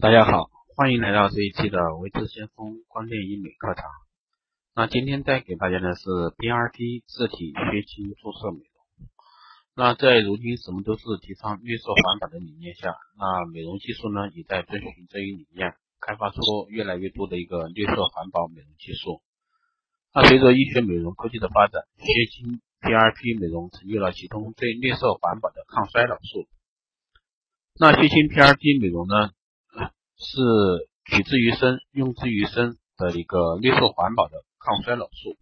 大家好，欢迎来到这一期的维持先锋光电医美课堂。那今天带给大家的是 BRT 自体血清注射美容。那在如今什么都是提倡绿色环保的理念下，那美容技术呢也在遵循这一理念，开发出越来越多的一个绿色环保美容技术。那随着医学美容科技的发展，血清 PRP 美容成就了其中最绿色环保的抗衰老术。那血清 PRP 美容呢？是取之于身、用之于身的一个绿色环保的抗衰老术。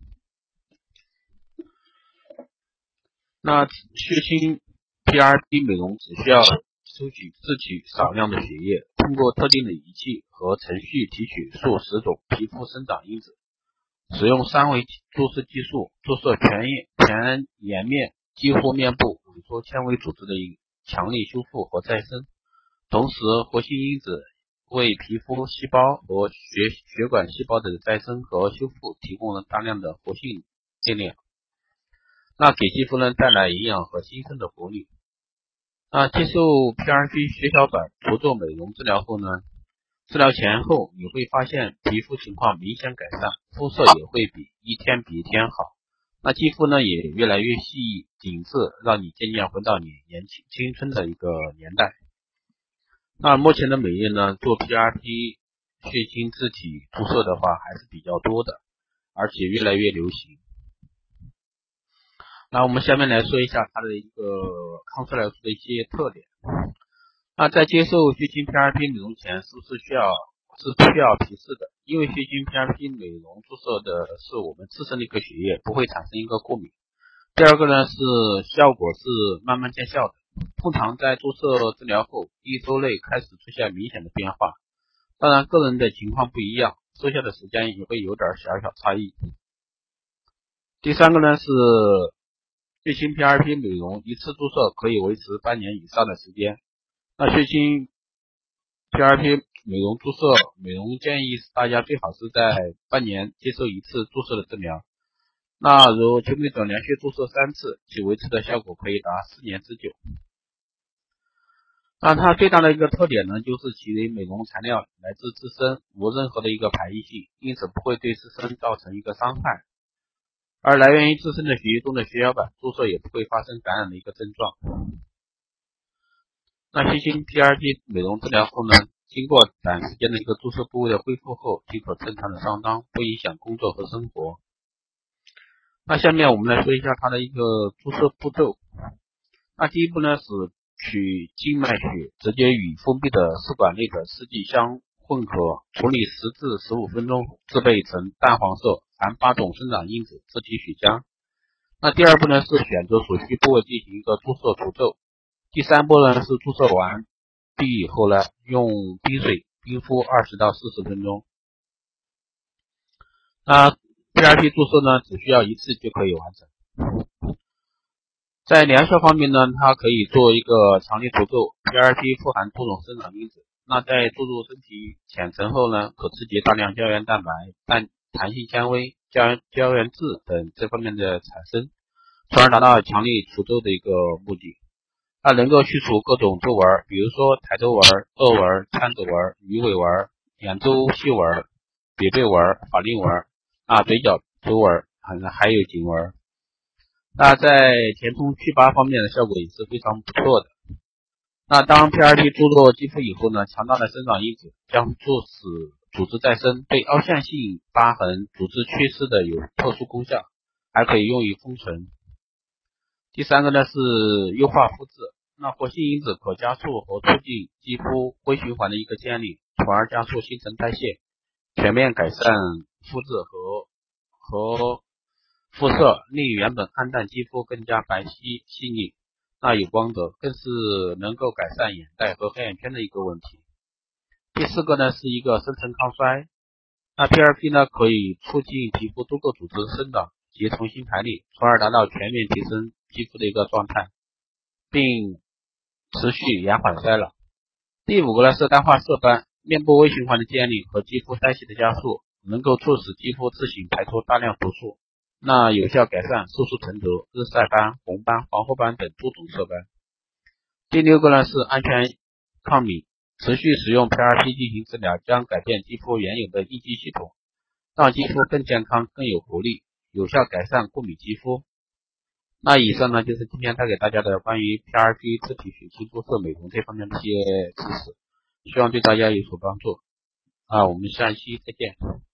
那血清 PRP 美容只需要收取自己少量的血液，通过特定的仪器和程序提取数十种皮肤生长因子，使用三维注射技术注射全颜全颜面、几乎面部萎缩纤维组织的一强力修复和再生，同时活性因子。为皮肤细胞和血血管细胞的再生和修复提供了大量的活性电量，那给肌肤呢带来营养和新生的活力。那接受 PRP 血小板除皱美容治疗后呢，治疗前后你会发现皮肤情况明显改善，肤色也会比一天比一天好。那肌肤呢也越来越细腻紧致，让你渐渐回到你年轻青春的一个年代。那目前的美业呢，做 PRP 血清自体注射的话还是比较多的，而且越来越流行。那我们下面来说一下它的一个抗衰老术的一些特点。那在接受血清 PRP 美容前，是不是需要是需要皮试的？因为血清 PRP 美容注射的是我们自身的一个血液，不会产生一个过敏。第二个呢是效果是慢慢见效的。通常在注射治疗后一周内开始出现明显的变化，当然个人的情况不一样，收效的时间也会有点小小差异。第三个呢是血清 PRP 美容，一次注射可以维持半年以上的时间。那血清 PRP 美容注射美容建议是大家最好是在半年接受一次注射的治疗。那如求美者连续注射三次，其维持的效果可以达四年之久。那它最大的一个特点呢，就是其为美容材料来自自身，无任何的一个排异性，因此不会对自身造成一个伤害。而来源于自身的血液中的血小板，注射也不会发生感染的一个症状。那血清 PRP 美容治疗后呢，经过短时间的一个注射部位的恢复后，即可正常的上妆，不影响工作和生活。那下面我们来说一下它的一个注射步骤。那第一步呢是。取静脉血，直接与封闭的试管内的试剂相混合，处理十至十五分钟，制备成淡黄色含八种生长因子自体血浆。那第二步呢是选择所需部位进行一个注射除皱。第三步呢是注射完毕以后呢，用冰水冰敷二十到四十分钟。那 PRP 注射呢，只需要一次就可以完成。在疗效方面呢，它可以做一个强力除皱，PRP 富含多种生长因子，那在注入身体浅层后呢，可刺激大量胶原蛋白、弹弹性纤维、胶原胶原质等这方面的产生，从而达到强力除皱的一个目的。它能够去除各种皱纹，比如说抬头纹、皱纹、川字纹、鱼尾纹、眼周细纹、鼻背纹、法令纹啊、嘴角皱纹，还还有颈纹。那在填充祛疤方面的效果也是非常不错的。那当 PRP 注入肌肤以后呢，强大的生长因子将促使组织再生，对凹陷性疤痕、组织缺失的有特殊功效，还可以用于封存。第三个呢是优化肤质，那活性因子可加速和促进肌肤微循环的一个建立，从而加速新陈代谢，全面改善肤质和和。肤色令原本暗淡肌肤更加白皙细腻，那有光泽，更是能够改善眼袋和黑眼圈的一个问题。第四个呢是一个深层抗衰，那 PRP 呢可以促进皮肤多个组织生长及重新排列，从而达到全面提升肌肤的一个状态，并持续延缓衰老。第五个呢是淡化色斑，面部微循环的建立和肌肤代谢的加速，能够促使肌肤自行排出大量毒素。那有效改善色素沉着、日晒斑、红斑、黄褐斑等多种色斑。第六个呢是安全抗敏，持续使用 PRP 进行治疗，将改变肌肤原有的应激系统，让肌肤更健康、更有活力，有效改善过敏肌肤。那以上呢，就是今天带给大家的关于 PRP 自体血清注射美容这方面的一些知识，希望对大家有所帮助。啊，我们下期再见。